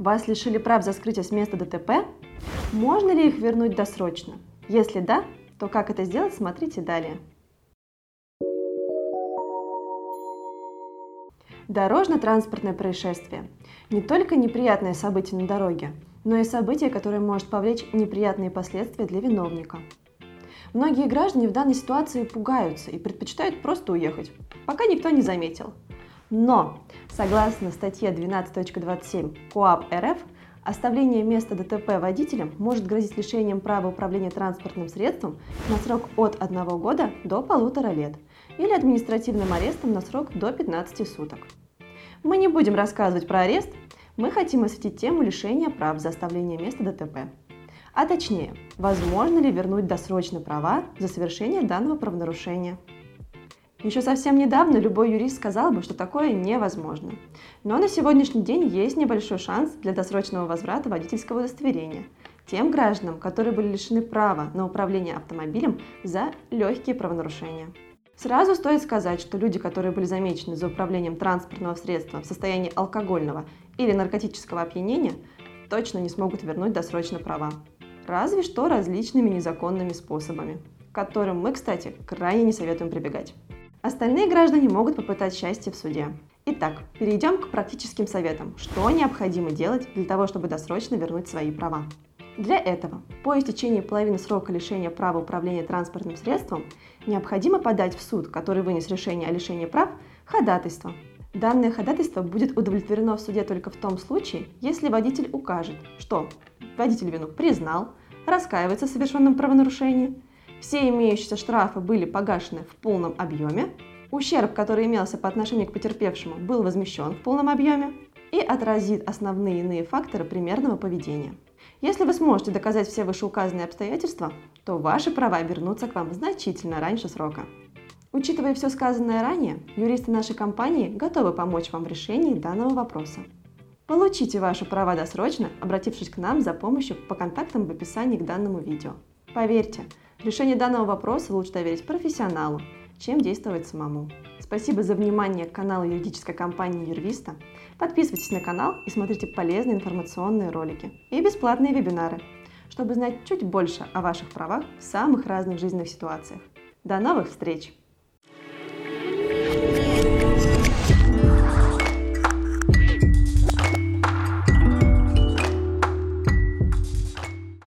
Вас лишили прав за скрытие с места ДТП? Можно ли их вернуть досрочно? Если да, то как это сделать, смотрите далее. Дорожно-транспортное происшествие. Не только неприятное событие на дороге, но и событие, которое может повлечь неприятные последствия для виновника. Многие граждане в данной ситуации пугаются и предпочитают просто уехать, пока никто не заметил. Но, согласно статье 12.27 КоАП РФ, оставление места ДТП водителям может грозить лишением права управления транспортным средством на срок от 1 года до полутора лет или административным арестом на срок до 15 суток. Мы не будем рассказывать про арест, мы хотим осветить тему лишения прав за оставление места ДТП. А точнее, возможно ли вернуть досрочно права за совершение данного правонарушения. Еще совсем недавно любой юрист сказал бы, что такое невозможно. Но на сегодняшний день есть небольшой шанс для досрочного возврата водительского удостоверения тем гражданам, которые были лишены права на управление автомобилем за легкие правонарушения. Сразу стоит сказать, что люди, которые были замечены за управлением транспортного средства в состоянии алкогольного или наркотического опьянения, точно не смогут вернуть досрочно права. Разве что различными незаконными способами, к которым мы, кстати, крайне не советуем прибегать. Остальные граждане могут попытать счастье в суде. Итак, перейдем к практическим советам, что необходимо делать для того, чтобы досрочно вернуть свои права. Для этого по истечении половины срока лишения права управления транспортным средством необходимо подать в суд, который вынес решение о лишении прав, ходатайство. Данное ходатайство будет удовлетворено в суде только в том случае, если водитель укажет, что водитель вину признал, раскаивается в совершенном правонарушении, все имеющиеся штрафы были погашены в полном объеме, ущерб, который имелся по отношению к потерпевшему, был возмещен в полном объеме и отразит основные иные факторы примерного поведения. Если вы сможете доказать все вышеуказанные обстоятельства, то ваши права вернутся к вам значительно раньше срока. Учитывая все сказанное ранее, юристы нашей компании готовы помочь вам в решении данного вопроса. Получите ваши права досрочно, обратившись к нам за помощью по контактам в описании к данному видео. Поверьте, решение данного вопроса лучше доверить профессионалу, чем действовать самому. Спасибо за внимание к каналу юридической компании Юрвиста. Подписывайтесь на канал и смотрите полезные информационные ролики и бесплатные вебинары, чтобы знать чуть больше о ваших правах в самых разных жизненных ситуациях. До новых встреч!